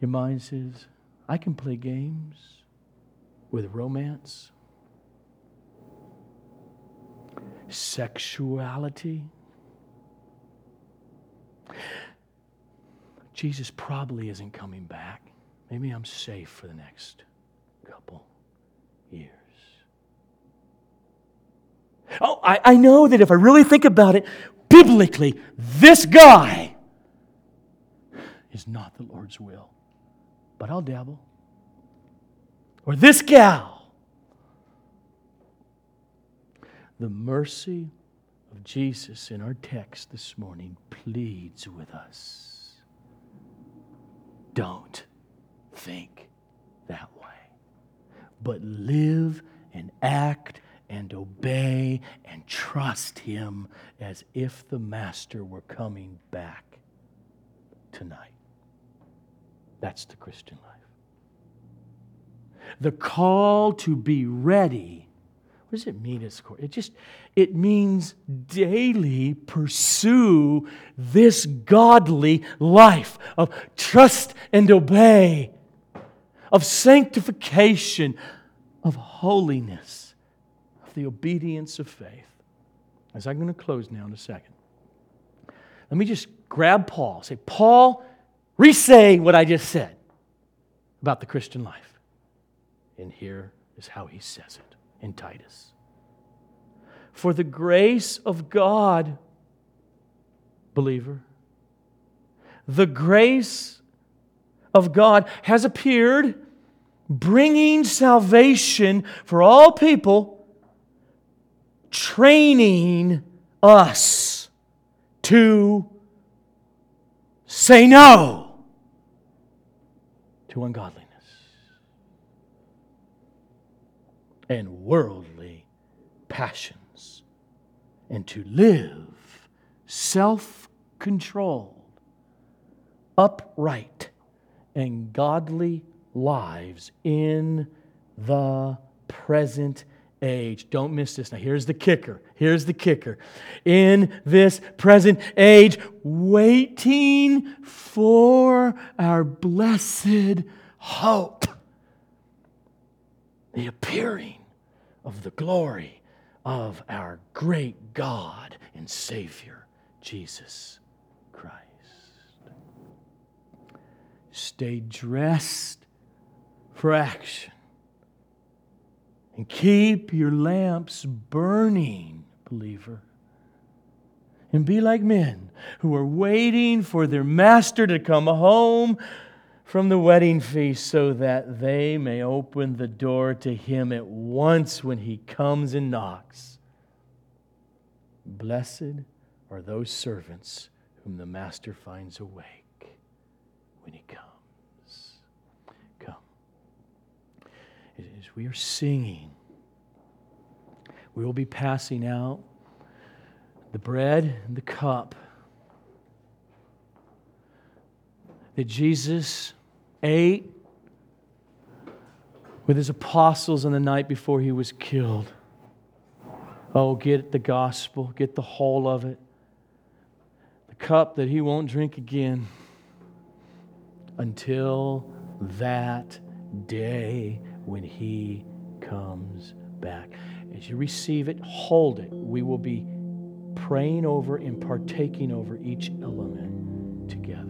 Your mind says, I can play games with romance, sexuality. Jesus probably isn't coming back. Maybe I'm safe for the next couple years. Oh, I, I know that if I really think about it, biblically, this guy is not the Lord's will. But I'll dabble. Or this gal. The mercy of Jesus in our text this morning pleads with us. Don't think that way, but live and act and obey and trust Him as if the Master were coming back tonight. That's the Christian life. The call to be ready. What does it mean? It just it means daily pursue this godly life of trust and obey, of sanctification, of holiness of the obedience of faith. As I'm going to close now in a second, let me just grab Paul. Say, Paul, re say what I just said about the Christian life. And here is how he says it in Titus. For the grace of God, believer, the grace of God has appeared, bringing salvation for all people training us to say no to ungodliness and worldly passions and to live self controlled, upright, and godly lives in the present age. Don't miss this. Now, here's the kicker. Here's the kicker. In this present age, waiting for our blessed hope, the appearing of the glory of our great God and Savior, Jesus Christ. Stay dressed for action and keep your lamps burning, believer. And be like men who are waiting for their master to come home from the wedding feast so that they may open the door to him at once when he comes and knocks. Blessed are those servants whom the master finds awake when he comes. as we are singing, we will be passing out the bread and the cup that Jesus ate with his apostles on the night before he was killed. Oh, get the gospel, get the whole of it. The cup that he won't drink again until that day when He comes back. As you receive it, hold it. We will be praying over and partaking over each element together.